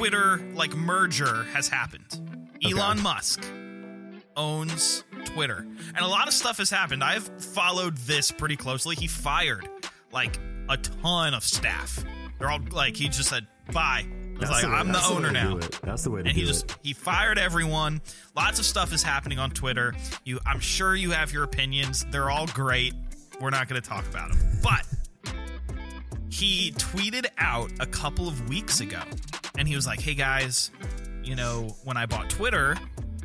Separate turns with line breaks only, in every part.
the Twitter like merger has happened. Elon Musk owns Twitter. And a lot of stuff has happened. I've followed this pretty closely. He fired like a ton of staff. They're all like he just said bye. It's like
the way-
I'm the owner
to
now.
That's the way to
and
do
he just
it.
he fired everyone. Lots of stuff is happening on Twitter. You I'm sure you have your opinions. They're all great. We're not going to talk about them. But he tweeted out a couple of weeks ago and he was like, "Hey guys, you know, when I bought Twitter,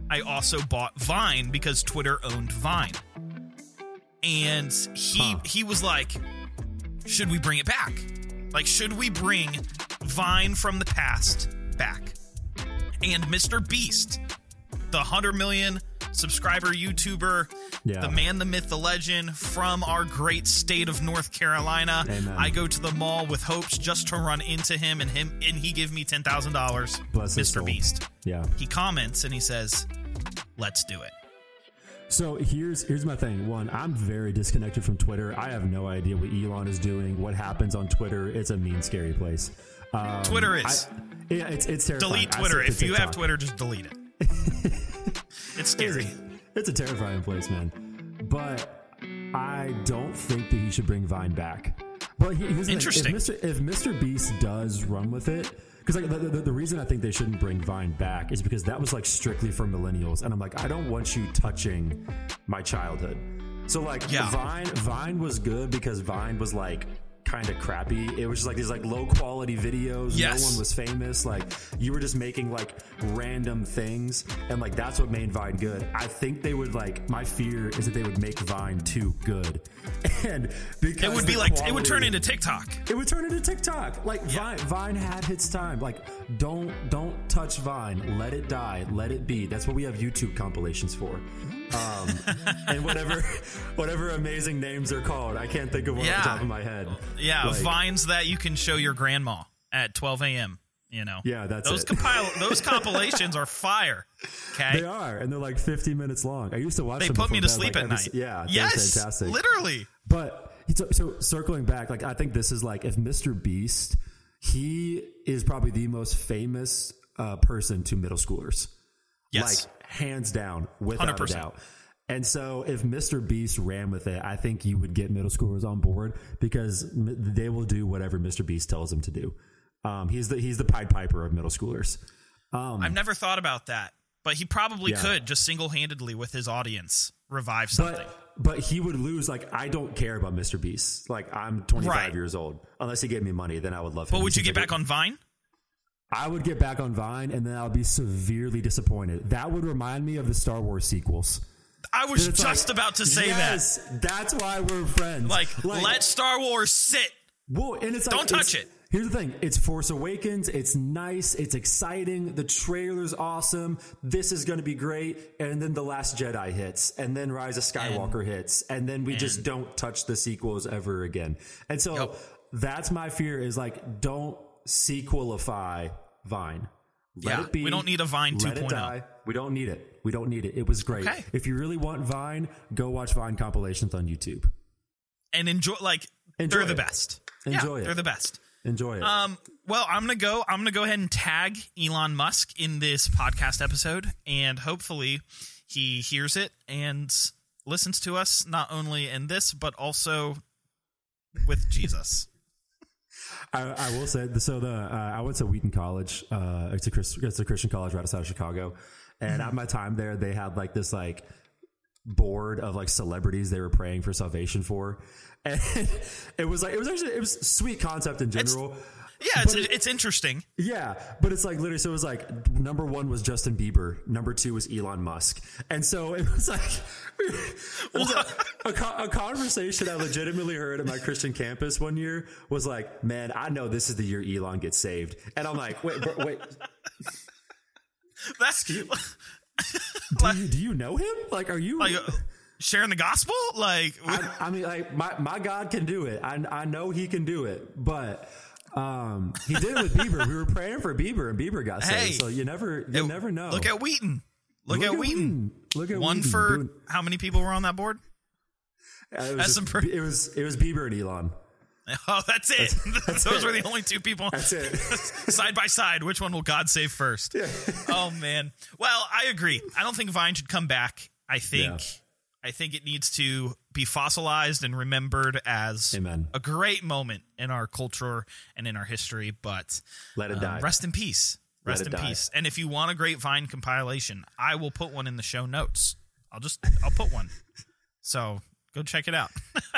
I also bought Vine because Twitter owned Vine." And he
Huh.
he was like, "Should we bring it back? Like should we bring Vine from the past back?" And Mr. Beast, the 100 million subscriber YouTuber,
Yeah.
the man, the myth, the legend from our great state of North Carolina.
Amen.
I go to the mall with hopes just to run into him and him and he give me $10,000.
Bless
Mr. Beast.
Yeah.
He comments and he says, "Let's do it."
So here's here's my thing. One, I'm very disconnected from Twitter. I have no idea what Elon is doing, what happens on Twitter. It's a mean, scary place. Um,
Twitter is.
I- yeah, it's it's terrifying.
Delete Twitter. If you have Twitter, just delete it. it's scary.
It's a terrifying place, man. But I don't think that he should bring Vine back. But he- here's
Interesting.
Thing. If Mr. If Mr. Beast does run with it, because like the, the, the reason I think they shouldn't bring Vine back is because that was like strictly for millennials, and I'm like, I don't want you touching my childhood. So like,
Yeah.
Vine Vine was good because Vine was like kind of crappy. It was just like these like low quality videos.
Yes.
No one was famous. Like you were just making like random things, and like that's what made Vine good. I think they would like. My fear is that they would make Vine too good, and because
It would be like it would turn into TikTok.
it would turn into TikTok. Like Vine, Vine had its time. Like don't don't touch Vine. Let it die. Let it be. That's what we have YouTube compilations for. Um, and whatever whatever amazing names are called, I can't think of one
Yeah.
off the top of my head.
Yeah,
Like-
vines that you can show your grandma at 12 a.m. You know.
Yeah, that's
those
it.
compile those compilations are fire. Okay.
They are, and they're like 50 minutes long. I used to watch.
They put me to
bed,
sleep
like,
at
every
night.
Yeah,
Yes.
fantastic.
Literally.
But so, so circling back, like I think this is like if Mr. Beast, he is probably the most famous uh, person to middle schoolers.
Yes.
Like hands down, without a
100%.
doubt. And so if Mr. Beast ran with it, I think you would get middle schoolers on board because they will do whatever Mr. Beast tells them to do. Um, he's the he's the Pied Piper of middle schoolers. Um,
I've never thought about that, but he probably
Yeah.
could just single handedly with his audience revive something.
But but he would lose. Like I don't care about Mr. Beast. Like I'm 25
Right.
years old. Unless he gave me money, then I would love him.
But would you get back on Vine?
I would get back on Vine, and then I would be severely disappointed. That would remind me of the Star Wars sequels.
I was just
like,
about to say
yes, that's why we're friends.
that. Like, let Star Wars sit.
Whoa, and it's like,
Don't touch
it's-
it.
Here's the thing: it's Force Awakens. It's nice. It's exciting. The trailer's awesome. This is going to be great. And then the Last Jedi hits, and then Rise of Skywalker hits, and then we just don't touch the sequels ever again. And so
Yep.
that's my fear: is like don't sequelify Vine. Let
Yeah,
it be.
we don't need a Vine
Let it
2.0.
die. We don't need it. We don't need it. It was great.
Okay.
If you really want Vine, go watch Vine compilations on YouTube.
and enjoy like
Enjoy
they're the best.
Enjoy
yeah,
it.
They're the best.
Enjoy it.
Um, well, I'm gonna go. I'm gonna go ahead and tag Elon Musk in this podcast episode, and hopefully, he hears it and listens to us not only in this but also with Jesus.
I, I will say so. The uh, I went to Wheaton College. Uh, it's a Chris, it's a Christian college right outside of Chicago, and at my time there, they had like this like board of like celebrities they were praying for salvation for, and it was like it was actually it was sweet concept in general.
Yeah, it's
it-
it's interesting.
Yeah, but it's like literally. So it was like number one was Justin Bieber, number two was Elon Musk, and so it was like it was a, a, a conversation I legitimately heard at my Christian campus one year was like, "Man, I know this is the year Elon gets saved," and I'm like, "Wait, bro, wait,
That's
do you do you know him? Like, are you?"
like uh, sharing the gospel. Like,
I, I mean, like my my God can do it. I I know He can do it, but. Um, he did it with Bieber. We were praying for Bieber, and Bieber got saved.
Hey.
so you never, you
it-
never know.
Look at Wheaton. Look, at, Wheaton.
Look at
One
Wheaton
for
doing-
how many people were on that board?
It was,
That's
just-
some pretty-
it was it was Bieber and Elon.
Oh, that's it. Those were the only two people
That's it.
side by side. Which one will God save first? oh man. Well, I agree. I don't think Vine should come back. I think
Yeah.
I think it needs to be fossilized and remembered as
Amen.
a great moment in our culture and in our history. But
Let it
um,
die.
rest in peace. Rest in
die.
peace. And if you want a great Vine compilation, I will put one in the show notes. I'll just I'll put one. So go check it out.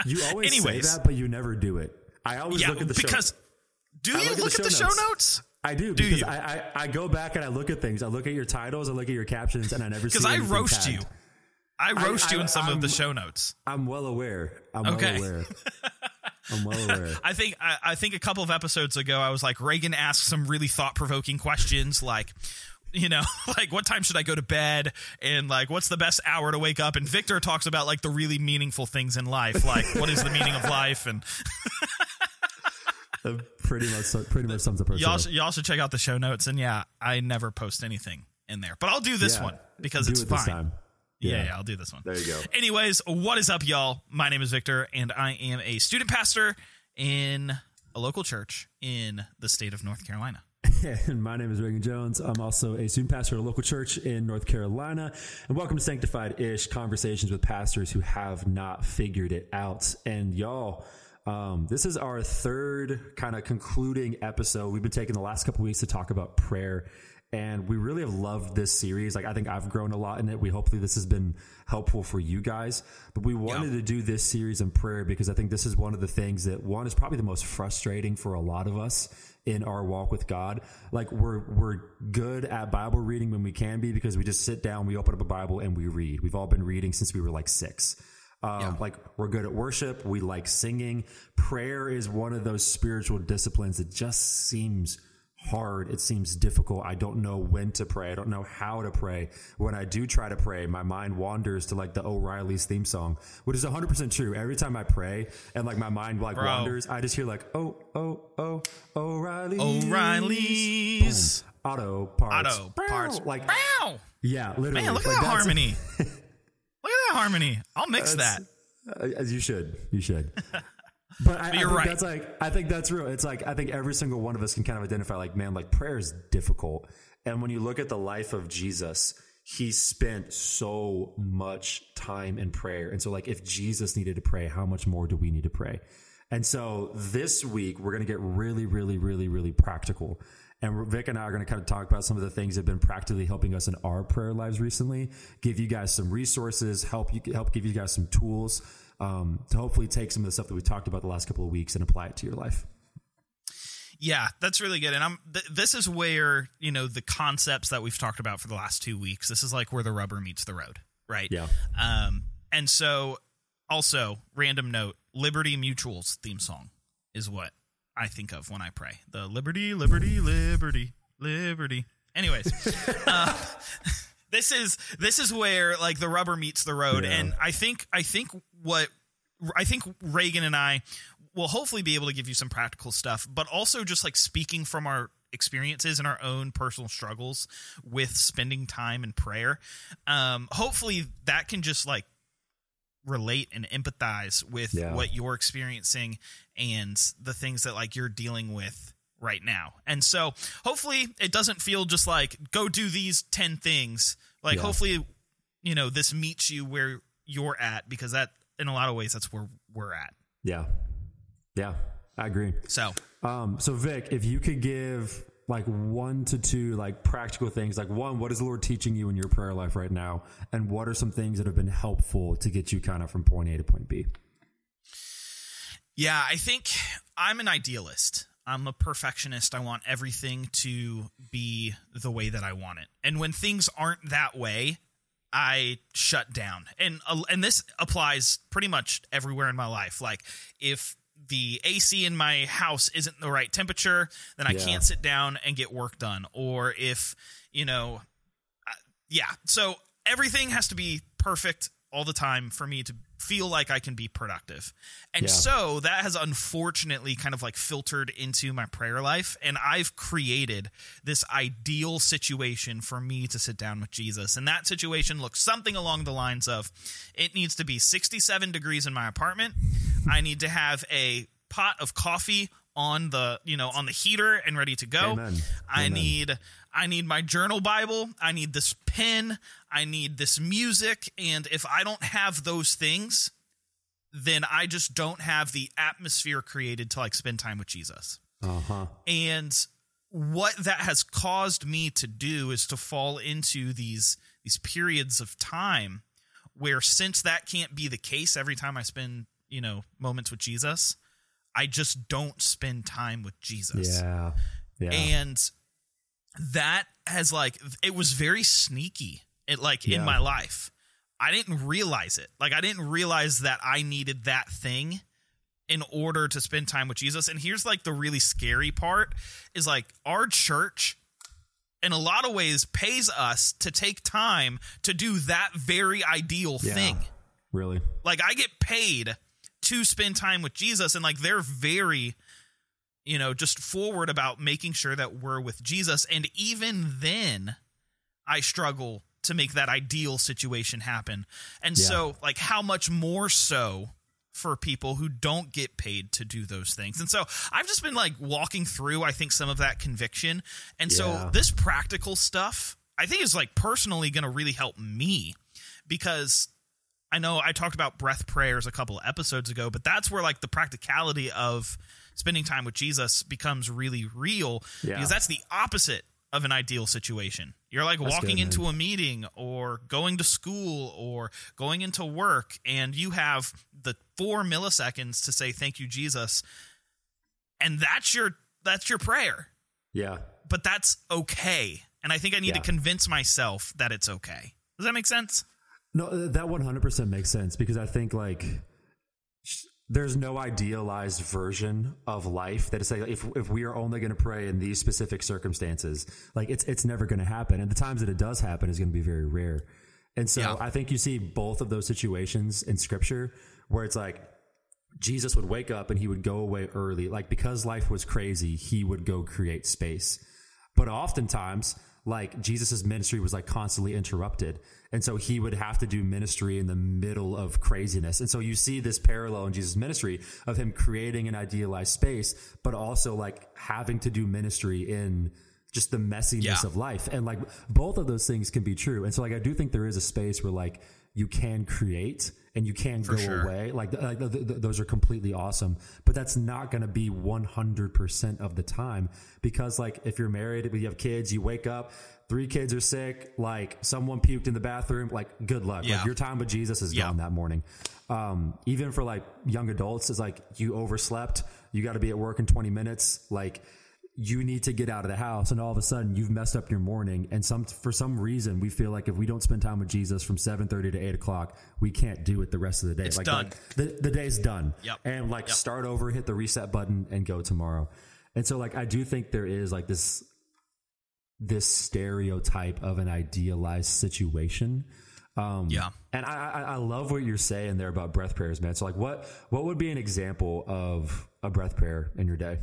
You always
Anyways.
say that, but you never do it. I always
yeah,
look at the show.
because do
I
you look, at the, show notes?
I do
Do
because
you?
I, I I go back and I look at things. I look at your titles. I look at your captions, and I never see
Because I roast
tagged.
you. I roast
I-
you in some of the show notes.
I'm well aware. I'm
Okay.
well aware. I'm well aware.
I think I, I think a couple of episodes ago I was like Reagan asked some really thought provoking questions like you know like what time should I go to bed and like what's the best hour to wake up and Victor talks about like the really meaningful things in life like what is the meaning of life and
pretty much pretty much sums up
y'all should, y'all should check out the show notes and yeah I never post anything in there but I'll do this
Yeah.
one because it's
it
fine. Yeah.
Yeah.
yeah, I'll do this one.
There you go.
Anyways, what is up, y'all? My name is Victor, and I am a student pastor in a local church in the state of North Carolina.
And my name is Reagan Jones. I'm also a student pastor at a local church in North Carolina. And welcome to Sanctified Ish Conversations with Pastors Who Have Not Figured It Out. And y'all, um, this is our third kind of concluding episode. We've been taking the last couple weeks to talk about prayer. And we really have loved this series. Like, I think I've grown a lot in it. We hopefully this has been helpful for you guys. But we wanted to do this series in prayer because I think this is one of the things that one is probably the most frustrating for a lot of us in our walk with God. Like we're we're good at Bible reading when we can be because we just sit down, we open up a Bible and we read. We've all been reading since we were like six. Um, Like we're good at worship. We like singing. Prayer is one of those spiritual disciplines that just seems hard. It seems difficult. I don't know when to pray. I don't know how to pray. When I do try to pray, my mind wanders to like the O'Reilly's theme song, which is 100% true. Every time I pray and like my mind like
Bro.
wanders, I just hear like, oh, oh, oh, O'Reilly.
O'Reilly's
Auto parts.
Auto Parts.
Like,
Wow,
yeah, literally.
man, look at
Like,
that harmony. look at that harmony. I'll mix that.
Uh, as you should. You should. But I, I
you're
think
right.
that's like I think that's real. It's like I think every single one of us can kind of identify like, man, like prayer is difficult. And when you look at the life of Jesus, he spent so much time in prayer. And so like if Jesus needed to pray, how much more do we need to pray? And so this week we're gonna get really, really, really, really practical. And Vic and I are going to kind of talk about some of the things that have been practically helping us in our prayer lives recently. Give you guys some resources, help you help give you guys some tools um, to hopefully take some of the stuff that we talked about the last couple of weeks and apply it to your life.
Yeah, that's really good. And I'm th- this is where, you know, the concepts that we've talked about for the last 2 weeks, this is like where the rubber meets the road, right?
Yeah.
Um and so also, random note, Liberty Mutual's theme song is what I think of when I pray. The Liberty, Liberty, Liberty, Liberty. Anyways, uh, this is this is where like the rubber meets the road
Yeah.
and I think I think what I think Reagan and I will hopefully be able to give you some practical stuff, but also just like speaking from our experiences and our own personal struggles with spending time in prayer. Um, hopefully that can just like relate and empathize with
Yeah.
what you're experiencing and the things that like you're dealing with right now. And so hopefully it doesn't feel just like go do these 10 things. Like
Yeah.
hopefully you know this meets you where you're at because that in a lot of ways that's where we're at.
Yeah. Yeah. I agree.
So
Um, so Vic, if you could give like one to two like practical things, like one, what is the Lord teaching you in your prayer life right now? And what are some things that have been helpful to get you kind of from point A to point B?
Yeah, I think I'm an idealist. I'm a perfectionist. I want everything to be the way that I want it. And when things aren't that way, I shut down. And uh, and this applies pretty much everywhere in my life. Like if the AC in my house isn't the right temperature, then I
Yeah.
can't sit down and get work done. Or if, you know, yeah. So everything has to be perfect all the time for me to feel like I can be productive. And
Yeah.
so that has unfortunately kind of like filtered into my prayer life. And I've created this ideal situation for me to sit down with Jesus. And that situation looks something along the lines of it needs to be 67 degrees in my apartment. I need to have a pot of coffee on the you know on the heater and ready to go.
Amen.
I
Amen.
need I need my journal Bible. I need this pen. I need this music. And if I don't have those things, then I just don't have the atmosphere created to like spend time with Jesus.
Uh huh.
And what that has caused me to do is to fall into these these periods of time where since that can't be the case every time I spend, you know, moments with Jesus, I just don't spend time with Jesus.
Yeah. Yeah.
And that has like it was very sneaky it like in my life. I didn't realize it. Like I didn't realize that I needed that thing in order to spend time with Jesus. And here's like the really scary part is like our church in a lot of ways pays us to take time to do that very ideal
yeah.
thing.
Really.
Like I get paid to spend time with Jesus and like they're very you know just forward about making sure that we're with Jesus and even then I struggle to make that ideal situation happen. And
Yeah.
so like how much more so for people who don't get paid to do those things. And so I've just been like walking through I think some of that conviction. And so this practical stuff I think is like personally going to really help me because I know I talked about breath prayers a couple of episodes ago, but that's where like the practicality of spending time with Jesus becomes really real
Yeah.
because that's the opposite of an ideal situation. You're like
That's
walking
good,
into a meeting or going to school or going into work and you have the 4 milliseconds to say thank you Jesus and that's your that's your prayer.
Yeah.
But that's okay. And I think I need
Yeah.
to convince myself that it's okay. Does that make sense?
No, that 100% makes sense because I think like there's no idealized version of life that is like if if we are only going to pray in these specific circumstances, like it's it's never going to happen. And the times that it does happen is going to be very rare. And so
Yeah.
I think you see both of those situations in scripture where it's like Jesus would wake up and he would go away early. Like because life was crazy, he would go create space. But oftentimes, like Jesus' ministry was like constantly interrupted. And so he would have to do ministry in the middle of craziness. And so you see this parallel in Jesus' ministry of him creating an idealized space, but also like having to do ministry in just the messiness
Yeah.
of life. And like both of those things can be true. And so like I do think there is a space where like you can create and you can go
sure.
away. Like, like th- th- those are completely awesome, but that's not going to be 100% of the time because like if you're married, you have kids, you wake up, three kids are sick, like someone puked in the bathroom, like good luck.
Yeah.
Like your time with Jesus is
Yeah.
gone that morning. Um, even for like young adults, it's like you overslept, you got to be at work in 20 minutes. Like you need to get out of the house and all of a sudden you've messed up your morning and some for some reason we feel like if we don't spend time with jesus from 7.30 to 8 o'clock we can't do it the rest of the day
It's
like,
done.
like, the, the day's done
Yep.
and like
Yep.
start over hit the reset button and go tomorrow and so like i do think there is like this this stereotype of an idealized situation um,
Yeah.
and I, I I love what you're saying there about breath prayers, man. So like, what what would be an example of a breath prayer in your day?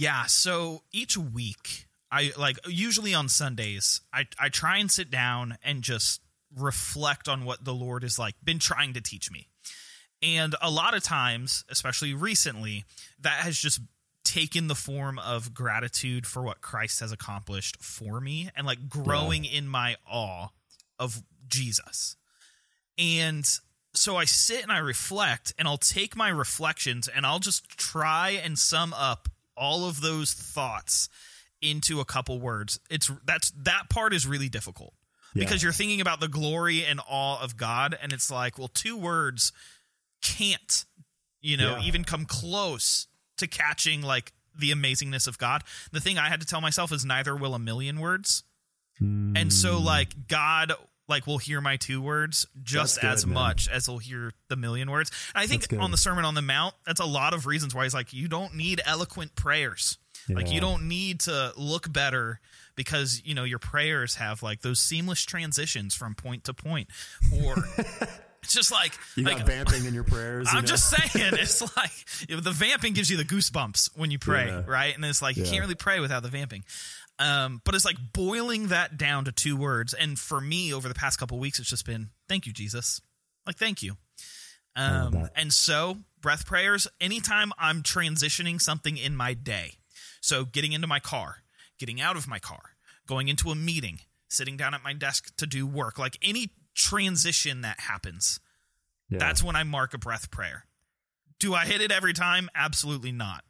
Yeah, so each week I like usually on Sundays I I try and sit down and just reflect on what the Lord has like been trying to teach me. And a lot of times, especially recently, that has just taken the form of gratitude for what Christ has accomplished for me and like growing in my awe of Jesus. And so I sit and I reflect and I'll take my reflections and I'll just try and sum up all of those thoughts into a couple words. It's that's that part is really difficult
Yeah.
because you're thinking about the glory and awe of God and it's like, well, two words can't, you know,
Yeah.
even come close to catching like the amazingness of God. The thing I had to tell myself is neither will a million words. And so
Mm.
like God like we'll hear my two words just
good,
as
man.
much as he'll hear the million words. And I think on the Sermon on the Mount, that's a lot of reasons why he's like, you don't need eloquent prayers. Like you don't need to look better because you know your prayers have like those seamless transitions from point to point. Or it's just like
You
like
got vamping in your prayers.
I'm
know?
just saying, it's like you know, the vamping gives you the goosebumps when you pray,
Yeah.
right? And it's like you can't really pray without the vamping. Um, but it's like boiling that down to two words. And for me, over the past couple weeks, it's just been thank you, Jesus. Like thank you. Um, and so breath prayers anytime I'm transitioning something in my day. So getting into my car, getting out of my car, going into a meeting, sitting down at my desk to do work, like any transition that happens,
Yeah.
that's when I mark a breath prayer. Do I hit it every time? Absolutely not.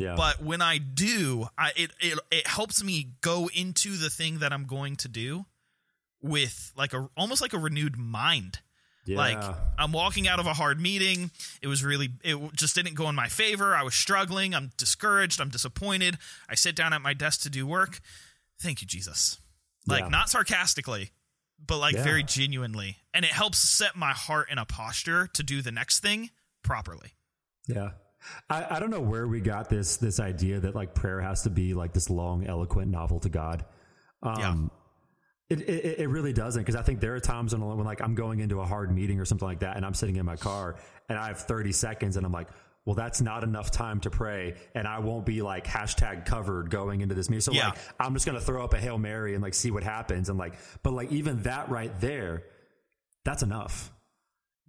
Yeah.
But when I do, I it, it it helps me go into the thing that I'm going to do with like a almost like a renewed mind.
yeah.
Like I'm walking out of a hard meeting. It was really it just didn't go in my favor. I was struggling. I'm discouraged. I'm disappointed. I sit down at my desk to do work. Thank you, Jesus. Like
Yeah.
not sarcastically, but like
Yeah.
very genuinely. And it helps set my heart in a posture to do the next thing properly.
Yeah. I, I don't know where we got this this idea that like prayer has to be like this long, eloquent novel to God. Um, It, it, it really doesn't because I think there are times when, when like I'm going into a hard meeting or something like that and I'm sitting in my car and I have 30 seconds and I'm like, well, that's not enough time to pray and I won't be like hashtag covered going into this meeting. So
Yeah.
like I'm just gonna throw up a hail mary and like see what happens and like, but like even that right there, that's enough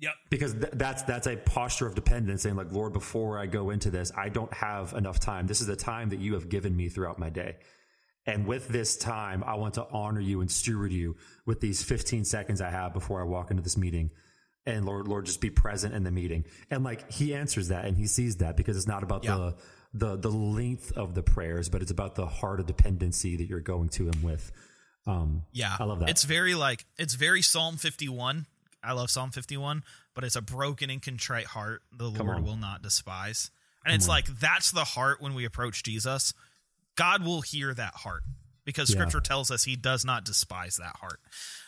Yep.
because th- that's that's a posture of dependence saying like lord before i go into this i don't have enough time this is the time that you have given me throughout my day and with this time i want to honor you and steward you with these 15 seconds i have before i walk into this meeting and lord lord just be present in the meeting and like he answers that and he sees that because it's not about
Yeah.
the the the length of the prayers but it's about the heart of dependency that you're going to him with um
Yeah.
I love that.
It's very like it's very Psalm 51. I love Psalm 51, but it's a broken and contrite heart the Lord
on.
will not despise. And it's like that's the heart when we approach Jesus. God will hear that heart because
Yeah.
scripture tells us he does not despise that heart.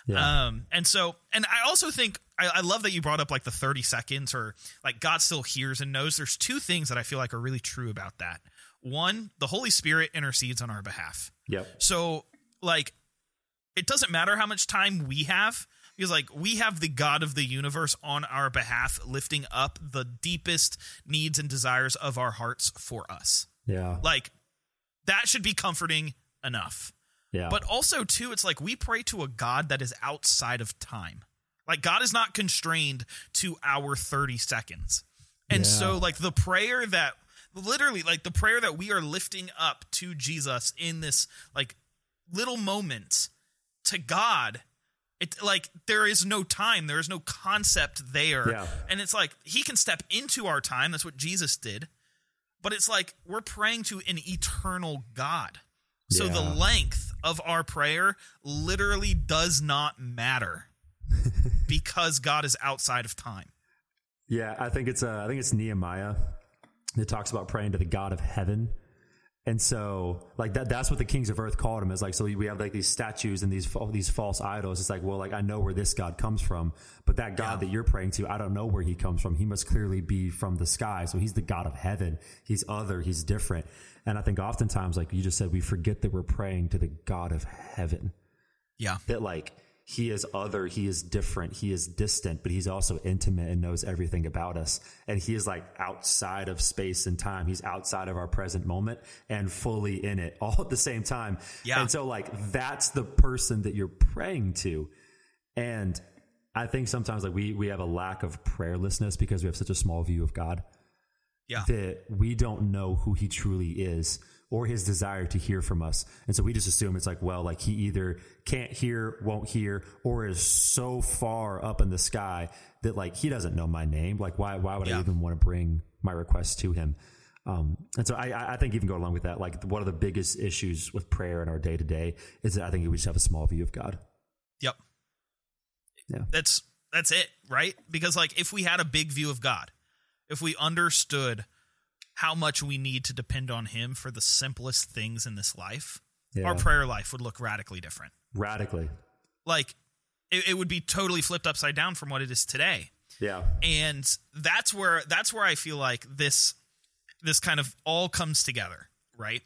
yeah
Um, and so, and I also think I, I love that you brought up like the 30 seconds or like God still hears and knows. There's two things that I feel like are really true about that. One, the Holy Spirit intercedes on our behalf.
yep
So, like, it doesn't matter how much time we have because, like, we have the God of the universe on our behalf, lifting up the deepest needs and desires of our hearts for us.
yeah
Like, that should be comforting enough.
yeah
But also, too, it's like we pray to a God that is outside of time. Like, God is not constrained to our 30 seconds. And
Yeah.
so, like, the prayer that literally, like, the prayer that we are lifting up to Jesus in this, like, little moment to God, it like there is no time, there is no concept there.
Yeah.
And it's like he can step into our time. That's what Jesus did. But it's like we're praying to an eternal God. So the length of our prayer literally does not matter because God is outside of time.
Yeah, I think it's uh, I think it's Nehemiah that talks about praying to the God of heaven. And so, like that, that's what the kings of earth called him. Is like, so we have like these statues and these these false idols. It's like, well, like I know where this God comes from, but that God that you're praying to, I don't know where he comes from. He must clearly be from the sky. So he's the God of heaven. He's other. He's different. And I think oftentimes, like you just said, we forget that we're praying to the God of heaven
Yeah.
that like he is other, he is different, he is distant, but he's also intimate and knows everything about us. And he is like outside of space and time. He's outside of our present moment and fully in it all at the same time.
Yeah.
And so like that's the person that you're praying to. And I think sometimes like we we have a lack of prayerlessness because we have such a small view of God
Yeah.
that we don't know who he truly is or his desire to hear from us. And so we just assume it's like, well, like he either can't hear, won't hear, or is so far up in the sky that like he doesn't know my name. Like why why would I even want to bring my request to him? Um, and so I- I, I think even go along with that, like one of the biggest issues with prayer in our day to day is that I think we just have a small view of God.
Yep.
Yeah.
That's that's it, right? Because like if we had a big view of God, if we understood how much we need to depend on him for the simplest things in this life,
Yeah.
our prayer life would look radically different.
Radically.
Like it, it would be totally flipped upside down from what it is today.
Yeah.
and that's where that's where I feel like this this kind of all comes together, right?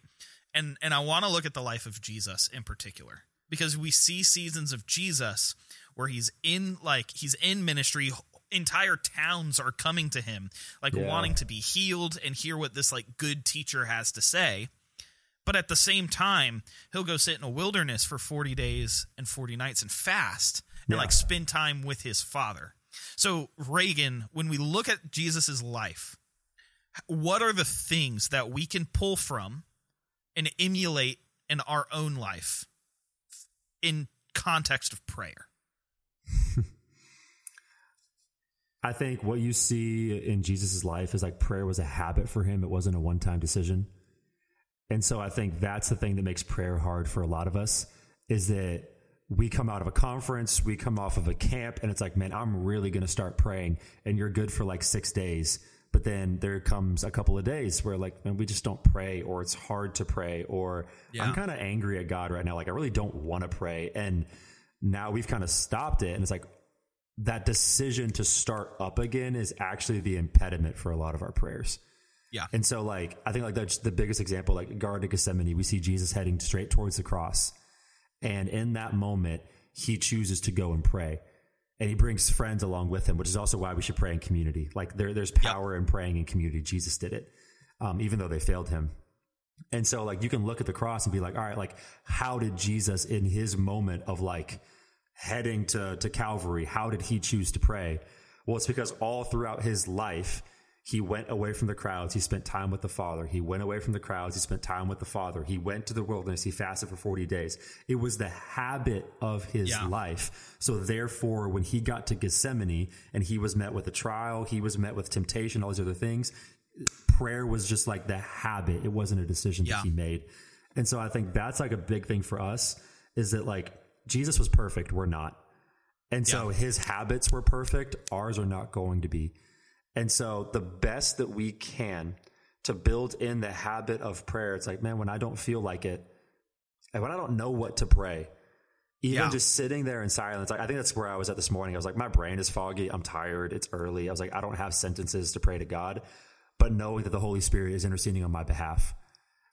And and I want to look at the life of Jesus in particular because we see seasons of Jesus where he's in like he's in ministry entire towns are coming to him like
Yeah.
wanting to be healed and hear what this like good teacher has to say but at the same time he'll go sit in a wilderness for 40 days and 40 nights and fast and
Yeah.
like spend time with his father so reagan when we look at jesus's life what are the things that we can pull from and emulate in our own life in context of prayer?
I think what you see in Jesus' life is like prayer was a habit for him. It wasn't a one time decision. And so I think that's the thing that makes prayer hard for a lot of us is that we come out of a conference, we come off of a camp, and it's like, man, I'm really going to start praying. And you're good for like six days. But then there comes a couple of days where like, man, we just don't pray or it's hard to pray or
Yeah.
I'm kind of angry at God right now. Like I really don't want to pray. And now we've kind of stopped it. And it's like that decision to start up again is actually the impediment for a lot of our prayers.
Yeah.
And so, like, I think like that's the biggest example, like Garden of Gethsemane, we see Jesus heading straight towards the cross. And in that moment, he chooses to go and pray. And he brings friends along with him, which is also why we should pray in community. Like there, there's power in praying in community. Jesus did it, um, even though they failed him. And so, like, you can look at the cross and be like, all right, like, how did Jesus in his moment of like heading to, to Calvary, how did he choose to pray? Well, it's because all throughout his life, he went away from the crowds. He spent time with the Father. He went away from the crowds. He spent time with the Father. He went to the wilderness. He fasted for 40 days. It was the habit of his
Yeah.
life. So therefore, when he got to Gethsemane and he was met with a trial, he was met with temptation, all these other things, prayer was just like the habit. It wasn't a decision
Yeah.
that he made. And so I think that's like a big thing for us is that like Jesus was perfect. We're not. And so
Yeah.
his habits were perfect. Ours are not going to be. And so the best that we can to build in the habit of prayer, it's like, man, when I don't feel like it, and when I don't know what to pray, even
Yeah.
just sitting there in silence, like, I think that's where I was at this morning. I was like, my brain is foggy. I'm tired. It's early. I was like, I don't have sentences to pray to God, but knowing that the Holy Spirit is interceding on my behalf.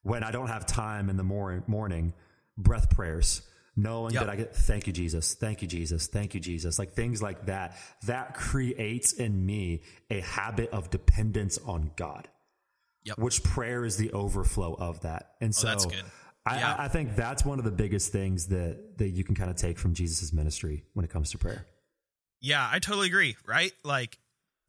When I don't have time in the mor- morning, breath prayers, knowing
Yep.
that I get, thank you, Jesus. Thank you, Jesus. Thank you, Jesus. Like things like that, that creates in me a habit of dependence on God.
Yep.
Which prayer is the overflow of that. And oh, so
Oh, good.
I,
Yeah.
I, I think that's one of the biggest things that, that you can kind of take from Jesus' ministry when it comes to prayer.
Yeah, I totally agree. Right, like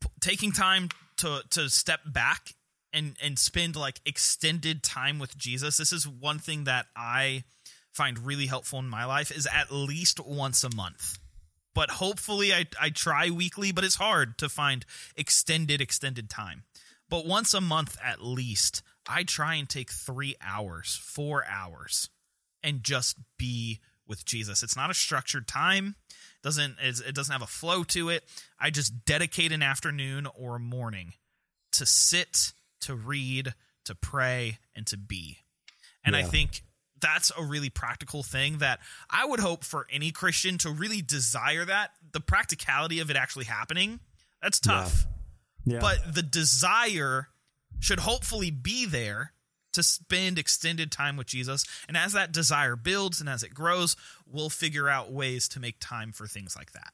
p- taking time to to step back and and spend like extended time with Jesus. This is one thing that I find really helpful in my life is at least once a month. But hopefully, I I try weekly, but it's hard to find extended extended time. But once a month at least, I try and take three hours, four hours, and just be with Jesus. It's not a structured time. Doesn't it doesn't have a flow to it. I just dedicate an afternoon or a morning to sit, to read, to pray, and to be. And I think that's a really practical thing that I would hope for any Christian to really desire that. The practicality of it actually happening, that's tough
Yeah.
but the desire should hopefully be there to spend extended time with Jesus. And as that desire builds and as it grows, we'll figure out ways to make time for things like that.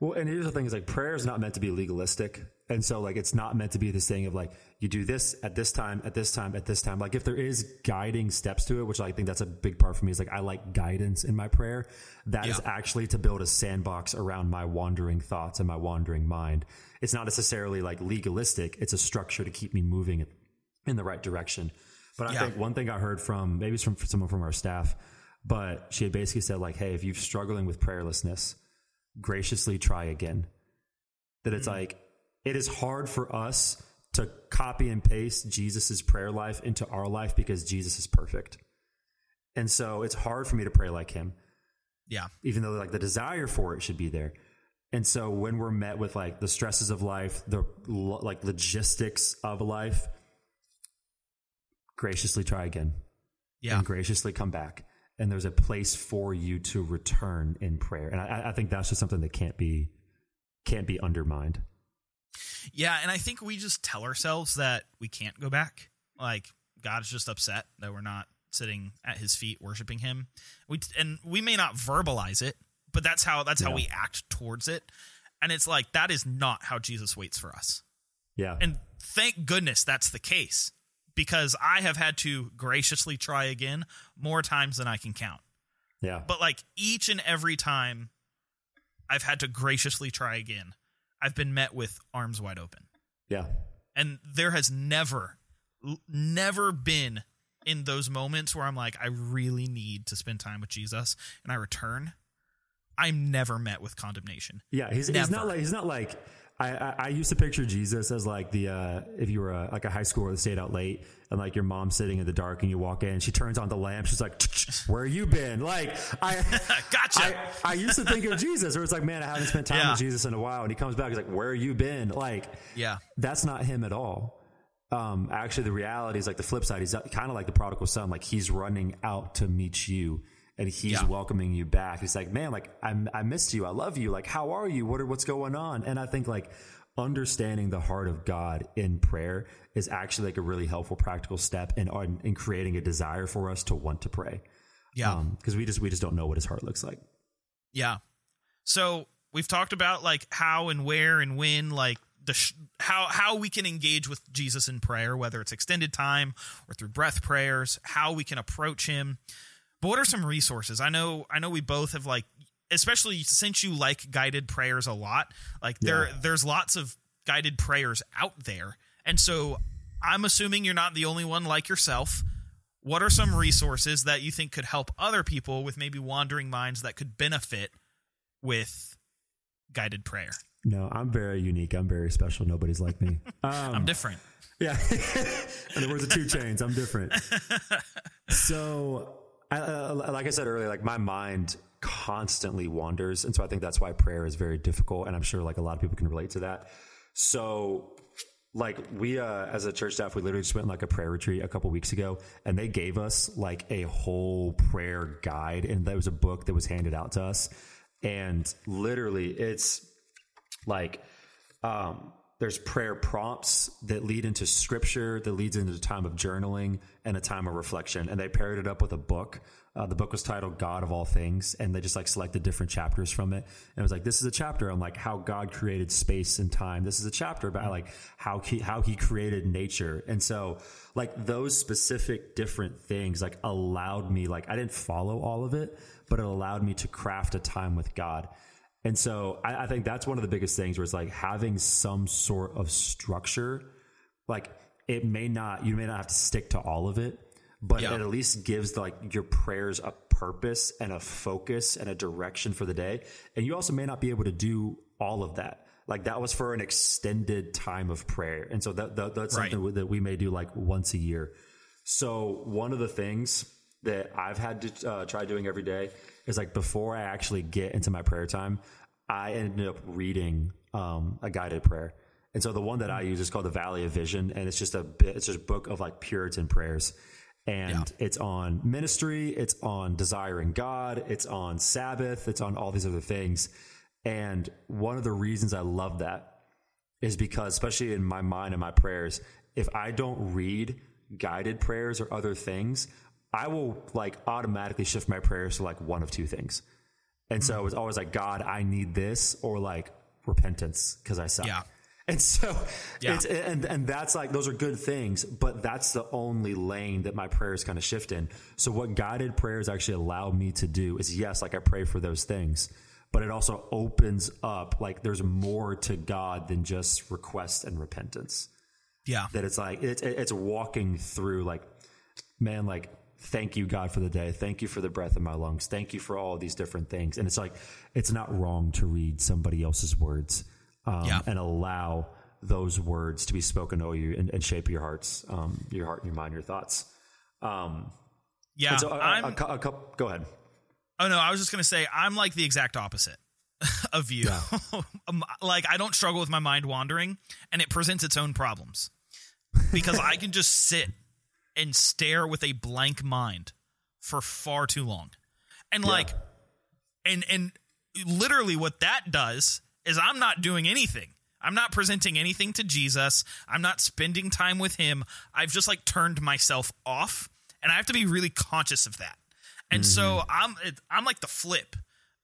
Well, and here's the thing: is like prayer is not meant to be legalistic, and so like it's not meant to be this thing of like you do this at this time, at this time, at this time. Like if there is guiding steps to it, which I think that's a big part for me, is like I like guidance in my prayer. That is
Yeah.
actually to build a sandbox around my wandering thoughts and my wandering mind. It's not necessarily like legalistic; it's a structure to keep me moving in the right direction. But I
Yeah.
think one thing I heard from maybe it's from someone from our staff, but she had basically said like, "Hey, if you're struggling with prayerlessness." graciously try again. That it's mm. like, it is hard for us to copy and paste Jesus's prayer life into our life because Jesus is perfect. And so it's hard for me to pray like him,
Yeah.
even though like the desire for it should be there. And so when we're met with like the stresses of life, the like logistics of life, graciously try again
Yeah.
and graciously come back. And there's a place for you to return in prayer. And I, I think that's just something that can't be can't be undermined.
Yeah. And I think we just tell ourselves that we can't go back. Like, God's just upset that we're not sitting at his feet worshiping him. We and we may not verbalize it, but that's how that's how we act towards it. And it's like that is not how Jesus waits for us.
Yeah.
And thank goodness that's the case because I have had to graciously try again more times than I can count.
yeah.
But like each and every time I've had to graciously try again, I've been met with arms wide open.
yeah.
And there has never, never been in those moments where I'm like, I really need to spend time with Jesus and I return. I'm never met with condemnation.
Yeah, he's, he's not like he's not like I, I, I used to picture Jesus as like the uh, if you were a, like a high schooler that stayed out late and like your mom's sitting in the dark and you walk in, she turns on the lamp, she's like, "Where you been?" Like I,
Gotcha.
I, I used to think of Jesus, where it's like, man, I haven't spent time
Yeah.
with Jesus in a while, and he comes back, he's like, "Where you been?" Like,
Yeah.
that's not him at all. Um, actually, the reality is like the flip side. He's kind of like the prodigal son. Like he's running out to meet you, and he's
Yeah.
welcoming you back. He's like, man, like I, I missed you. I love you. Like, how are you? What are, what's going on? And I think like understanding the heart of God in prayer is actually like a really helpful practical step in in, in creating a desire for us to want to pray.
Yeah.
Um, because we just we just don't know what his heart looks like.
Yeah. So we've talked about like how and where and when, like the sh- how how we can engage with Jesus in prayer, whether it's extended time or through breath prayers, how we can approach Him. But what are some resources? I know I know we both have like, especially since you like guided prayers a lot. Like there
Yeah.
there's lots of guided prayers out there, and so I'm assuming you're not the only one like yourself. What are some resources that you think could help other people with maybe wandering minds that could benefit with guided prayer?
No, I'm very unique. I'm very special. Nobody's like me. Um,
I'm different.
Yeah. In the words of 2 Chainz, I'm different. So, I, uh, like I said earlier, like my mind constantly wanders, and so I think that's why prayer is very difficult, and I'm sure like a lot of people can relate to that. So, like we uh, as a church staff, we literally just went like a prayer retreat a couple weeks ago, and they gave us like a whole prayer guide, and there was a book that was handed out to us, and literally it's like um, there's prayer prompts that lead into scripture that leads into a time of journaling and a time of reflection. And they paired it up with a book. Uh, the book was titled god of all things and they just like selected different chapters from it. And it was like this is a chapter on like how god created space and time. This is a chapter about like how he how he created nature. And so like those specific different things like allowed me like i didn't follow all of it but it allowed me to craft a time with god and so I, I think that's one of the biggest things where it's like having some sort of structure. Like it may not, you may not have to stick to all of it, but
Yeah.
it at least gives like your prayers a purpose and a focus and a direction for the day. And you also may not be able to do all of that. Like that was for an extended time of prayer. And so that, that that's
Right.
something that we may do like once a year. So one of the things that I've had to uh, try doing every day is like before I actually get into my prayer time, I ended up reading um, a guided prayer. And so the one that I use is called the Valley of Vision, and it's just a bit, it's just a book of like Puritan prayers, and it's on ministry, it's on desiring God, it's on Sabbath, it's on all these other things. And one of the reasons I love that is because, especially in my mind and my prayers, if I don't read guided prayers or other things, I will like automatically shift my prayers to like one of two things. And so it was always like, God, I need this, or like repentance because I suck.
Yeah.
And so
Yeah.
it's and and that's like those are good things, but that's the only lane that my prayers kind of shift in. So what guided prayers actually allow me to do is yes, like I pray for those things, but it also opens up like there's more to God than just request and repentance.
Yeah.
That it's like it's it's walking through like man like thank you God for the day. Thank you for the breath in my lungs. Thank you for all of these different things. And it's like it's not wrong to read somebody else's words um,
Yeah.
and allow those words to be spoken over you and, and shape your hearts, um, your heart, your mind, your thoughts. Um,
Yeah.
so a,
I'm,
a, a couple, go ahead.
oh no, I was just gonna say I'm like the exact opposite of you. Um, like I don't struggle with my mind wandering, and it presents its own problems because I can just sit and stare with a blank mind for far too long, and like, and and literally what that does is I'm not doing anything. I'm not presenting anything to Jesus. I'm not spending time with him. I've just like turned myself off and I have to be really conscious of that. And so I'm it- I'm like the flip.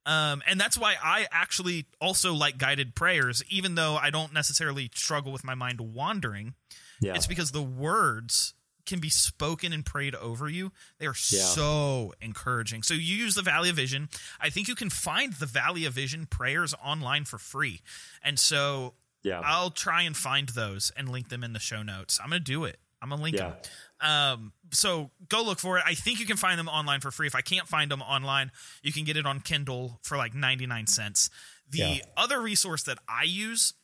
Um, and that's why I actually also like guided prayers, even though I don't necessarily struggle with my mind wandering.
Yeah.
It's because the words can be spoken and prayed over you. They are so encouraging. So you use the Valley of Vision. I think you can find the Valley of Vision prayers online for free. And so
Yeah.
I'll try and find those and link them in the show notes. I'm gonna do it. I'm gonna link
Yeah.
them. Um, so go look for it. I think you can find them online for free. If I can't find them online, you can get it on Kindle for like 99 cents. The
Yeah.
other resource that I use,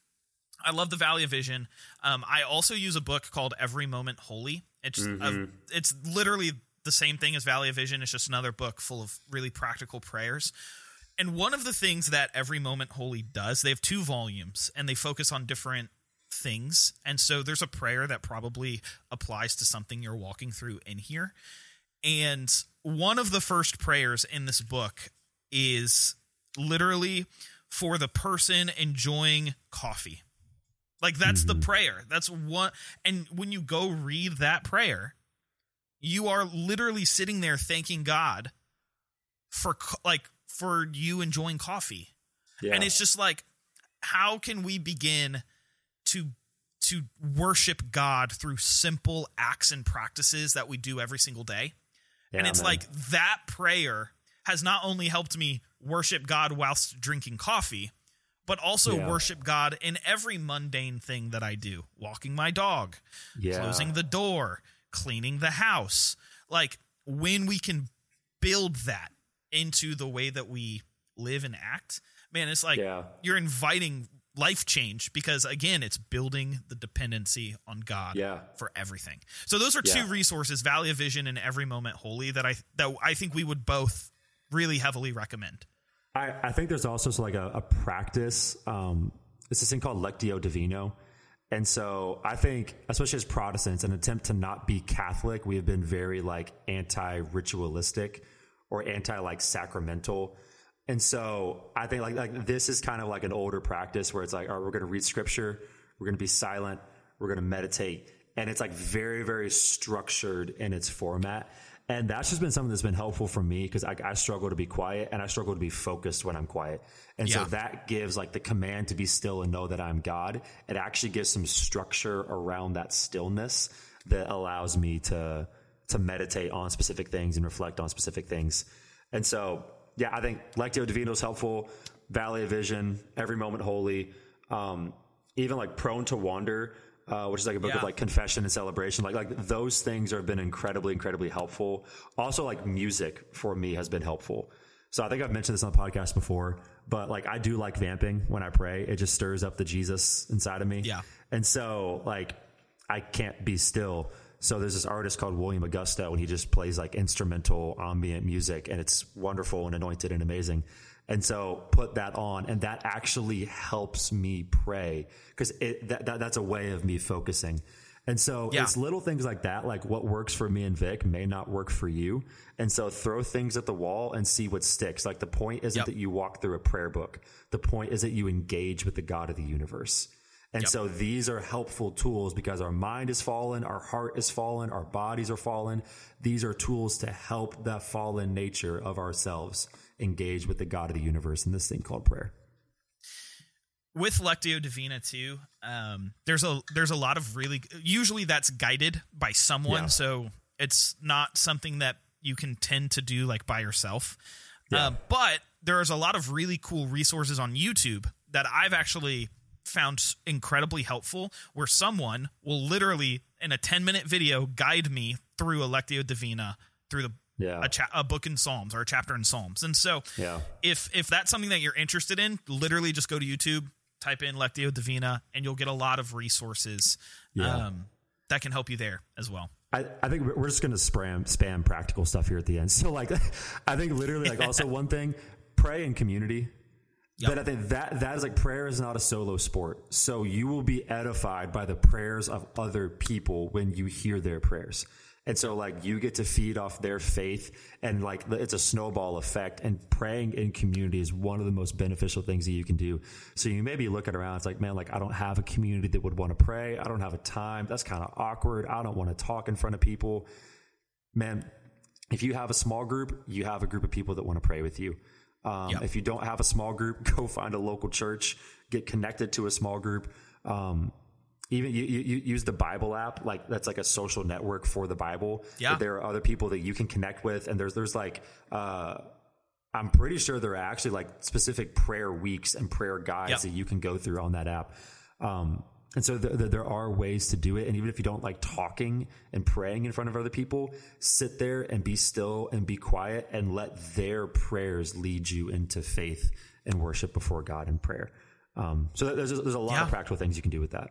I love the Valley of Vision. Um, I also use a book called Every Moment Holy. It's uh, it's literally the same thing as Valley of Vision. It's just another book full of really practical prayers. And one of the things that Every Moment Holy does, they have two volumes and they focus on different things. And so there's a prayer that probably applies to something you're walking through in here. And one of the first prayers in this book is literally for the person enjoying coffee. Like that's the mm-hmm. prayer. That's one and when you go read that prayer, you are literally sitting there thanking God for co- like for you enjoying coffee.
Yeah.
And it's just like how can we begin to to worship God through simple acts and practices that we do every single day? and it's
man.
like that prayer has not only helped me worship God whilst drinking coffee, but also
Yeah.
worship God in every mundane thing that I do. Walking my dog,
Yeah.
closing the door, cleaning the house. Like when we can build that into the way that we live and act, man, it's like
Yeah.
you're inviting life change because again, it's building the dependency on God
Yeah.
for everything. So those are two resources, Valley of Vision and Every Moment Holy that I that I think we would both really heavily recommend.
I, I think there's also like a, a practice. Um, it's this thing called Lectio Divina. And so I think, especially as Protestants, an attempt to not be Catholic, we have been very like anti ritualistic or anti like sacramental. And so I think like like this is kind of like an older practice where it's like, all right, we're going to read scripture, we're going to be silent, we're going to meditate, and it's like very very structured in its format. And that's just been something that's been helpful for me because I, I struggle to be quiet and I struggle to be focused when I'm quiet. And so that gives like the command to be still and know that I'm God. It actually gives some structure around that stillness that allows me to to meditate on specific things and reflect on specific things. And so, yeah, I think Lectio Divina is helpful. Valley of Vision, Every Moment Holy, um, even like Prone to Wander, uh, which is like a book
Yeah.
of like confession and celebration. Like like those things have been incredibly, incredibly helpful. Also, like music for me has been helpful. So I think I've mentioned this on the podcast before, but like I do like vamping when I pray. It just stirs up the Jesus inside of me.
Yeah.
And so like I can't be still. So there's this artist called William Augusto and he just plays like instrumental ambient music and it's wonderful and anointed and amazing. And so put that on and that actually helps me pray because that, that, that's a way of me focusing. And so
Yeah.
it's little things like that, like what works for me and Vic may not work for you. And so throw things at the wall and see what sticks. Like the point isn't
Yep.
that you walk through a prayer book. The point is that you engage with the God of the universe. And
Yep.
so these are helpful tools because our mind is fallen, our heart is fallen, our bodies are fallen. These are tools to help that fallen nature of ourselves engage with the God of the universe in this thing called prayer.
with Lectio Divina too, um, there's a there's a lot of really usually that's guided by someone,
Yeah.
so it's not something that you can tend to do like by yourself.
Yeah.
Uh, but there's a lot of really cool resources on YouTube that I've actually found incredibly helpful, where someone will literally in a 10 minute video guide me through Lectio Divina through the
Yeah.
a, cha- a book in Psalms or a chapter in Psalms, and so
Yeah.
if if that's something that you're interested in, literally just go to YouTube, type in Lectio Divina, and you'll get a lot of resources
Yeah.
um, that can help you there as well.
I, I think we're- just going to spam spam practical stuff here at the end. So like, I think literally like also one thing, pray in community.
Yep.
But I think that that is like prayer is not a solo sport. So you will be edified by the prayers of other people when you hear their prayers. And so like you get to feed off their faith and like it's a snowball effect and praying in community is one of the most beneficial things that you can do. So you may be looking around, it's like, man, like I don't have a community that would want to pray. I don't have a time. That's kind of awkward. I don't want to talk in front of people. Man, if you have a small group, you have a group of people that want to pray with you. Um,
Yep.
If you don't have a small group, go find a local church, get connected to a small group. Um, even you, you, use the Bible app, like that's like a social network for the Bible.
Yeah.
There are other people that you can connect with, and there's there's like uh, I'm pretty sure there are actually like specific prayer weeks and prayer guides
Yep.
that you can go through on that app. Um, and so the, there are ways to do it. And even if you don't like talking and praying in front of other people, sit there and be still and be quiet and let their prayers lead you into faith and worship before God in prayer. Um, so there's a, there's a lot
Yeah.
of practical things you can do with that.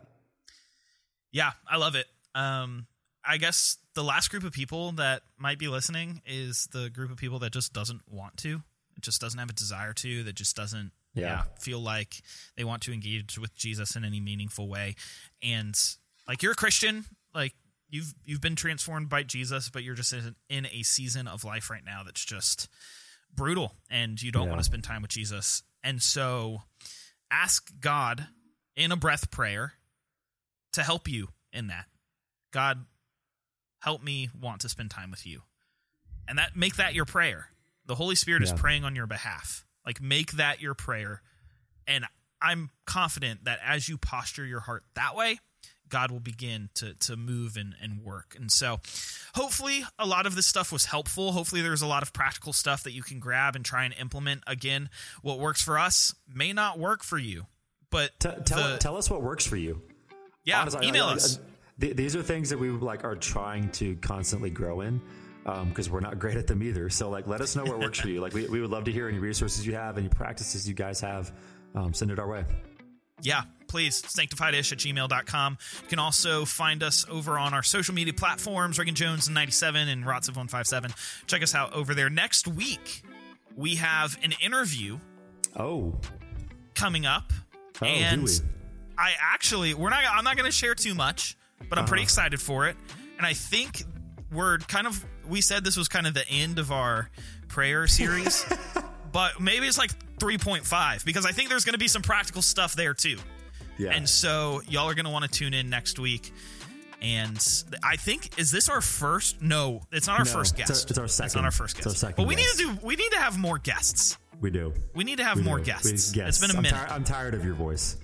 Yeah, I love it. Um, I guess the last group of people that might be listening is the group of people that just doesn't want to. It just doesn't have a desire to. That just doesn't yeah.
Yeah.
feel like they want to engage with Jesus in any meaningful way. And like you're a Christian, like you've you've been transformed by Jesus, but you're just in, in a season of life right now that's just brutal, and you don't
Yeah.
want to spend time with Jesus. And so, ask God in a breath prayer to help you in that. God, help me want to spend time with you. And that make that your prayer. The Holy Spirit is praying on your behalf. Like make that your prayer. And I'm confident that as you posture your heart that way, God will begin to to move and, and work. And so hopefully a lot of this stuff was helpful. Hopefully there's a lot of practical stuff that you can grab and try and implement. Again, what works for us may not work for you. But
T- tell,
the-
tell us what works for you.
Yeah,
Honestly,
email
I-
us.
th- these are things that we like are trying to constantly grow in because we're not great at them either. So like, let us know what works for you. Like, we, we would love to hear any resources you have, any practices you guys have. Um, send it our way.
yeah, please, sanctifiedish at gmail.com. You can also find us over on our social media platforms, Reagan Jones 97 and rots of 157. Check us out over there. Next week, we have an interview
Oh,
coming up.
oh,
and
do we?
I actually, we're not, I'm not going to share too much, but I'm pretty
Uh-huh.
excited for it. And I think we're kind of, we said this was kind of the end of our prayer series, but maybe it's like 3.5 because I think there's going to be some practical stuff there too.
Yeah.
And so y'all are going to want to tune in next week. And I think is this our first? No, it's not our
No,
first
it's our-
guest.
it's our second.
It's not our first
It's
guest.
our second
but we
guest.
need to do. We need to have more guests.
we do.
We need to have
We
more
do.
guests.
We-
It's
guests.
been a
I'm
minute.
tir- I'm tired of your voice.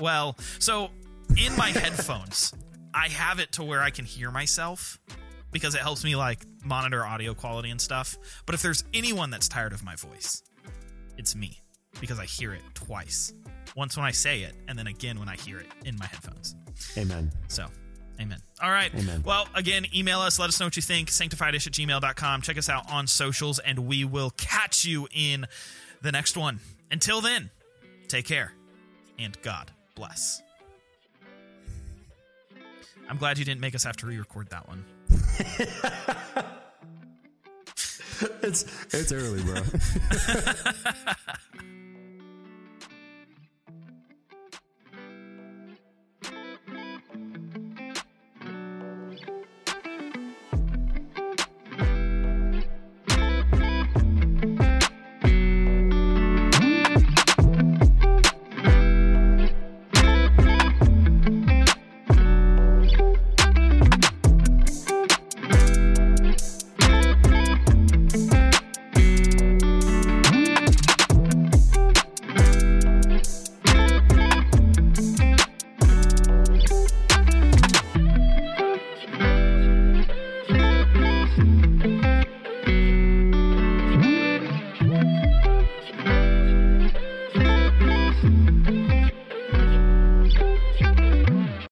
Well, so in my headphones, I have it to where I can hear myself because it helps me like monitor audio quality and stuff. But if there's anyone that's tired of my voice, it's me because I hear it twice. Once when I say it, and then again when I hear it in my headphones.
Amen.
So, amen. All right.
Amen.
Well, again, email us. Let us know what you think. Sanctifiedish at gmail.com. Check us out on socials, and we will catch you in the next one. Until then, take care, and God bless. I'm glad you didn't make us have to re record that one.
It's it's early, bro.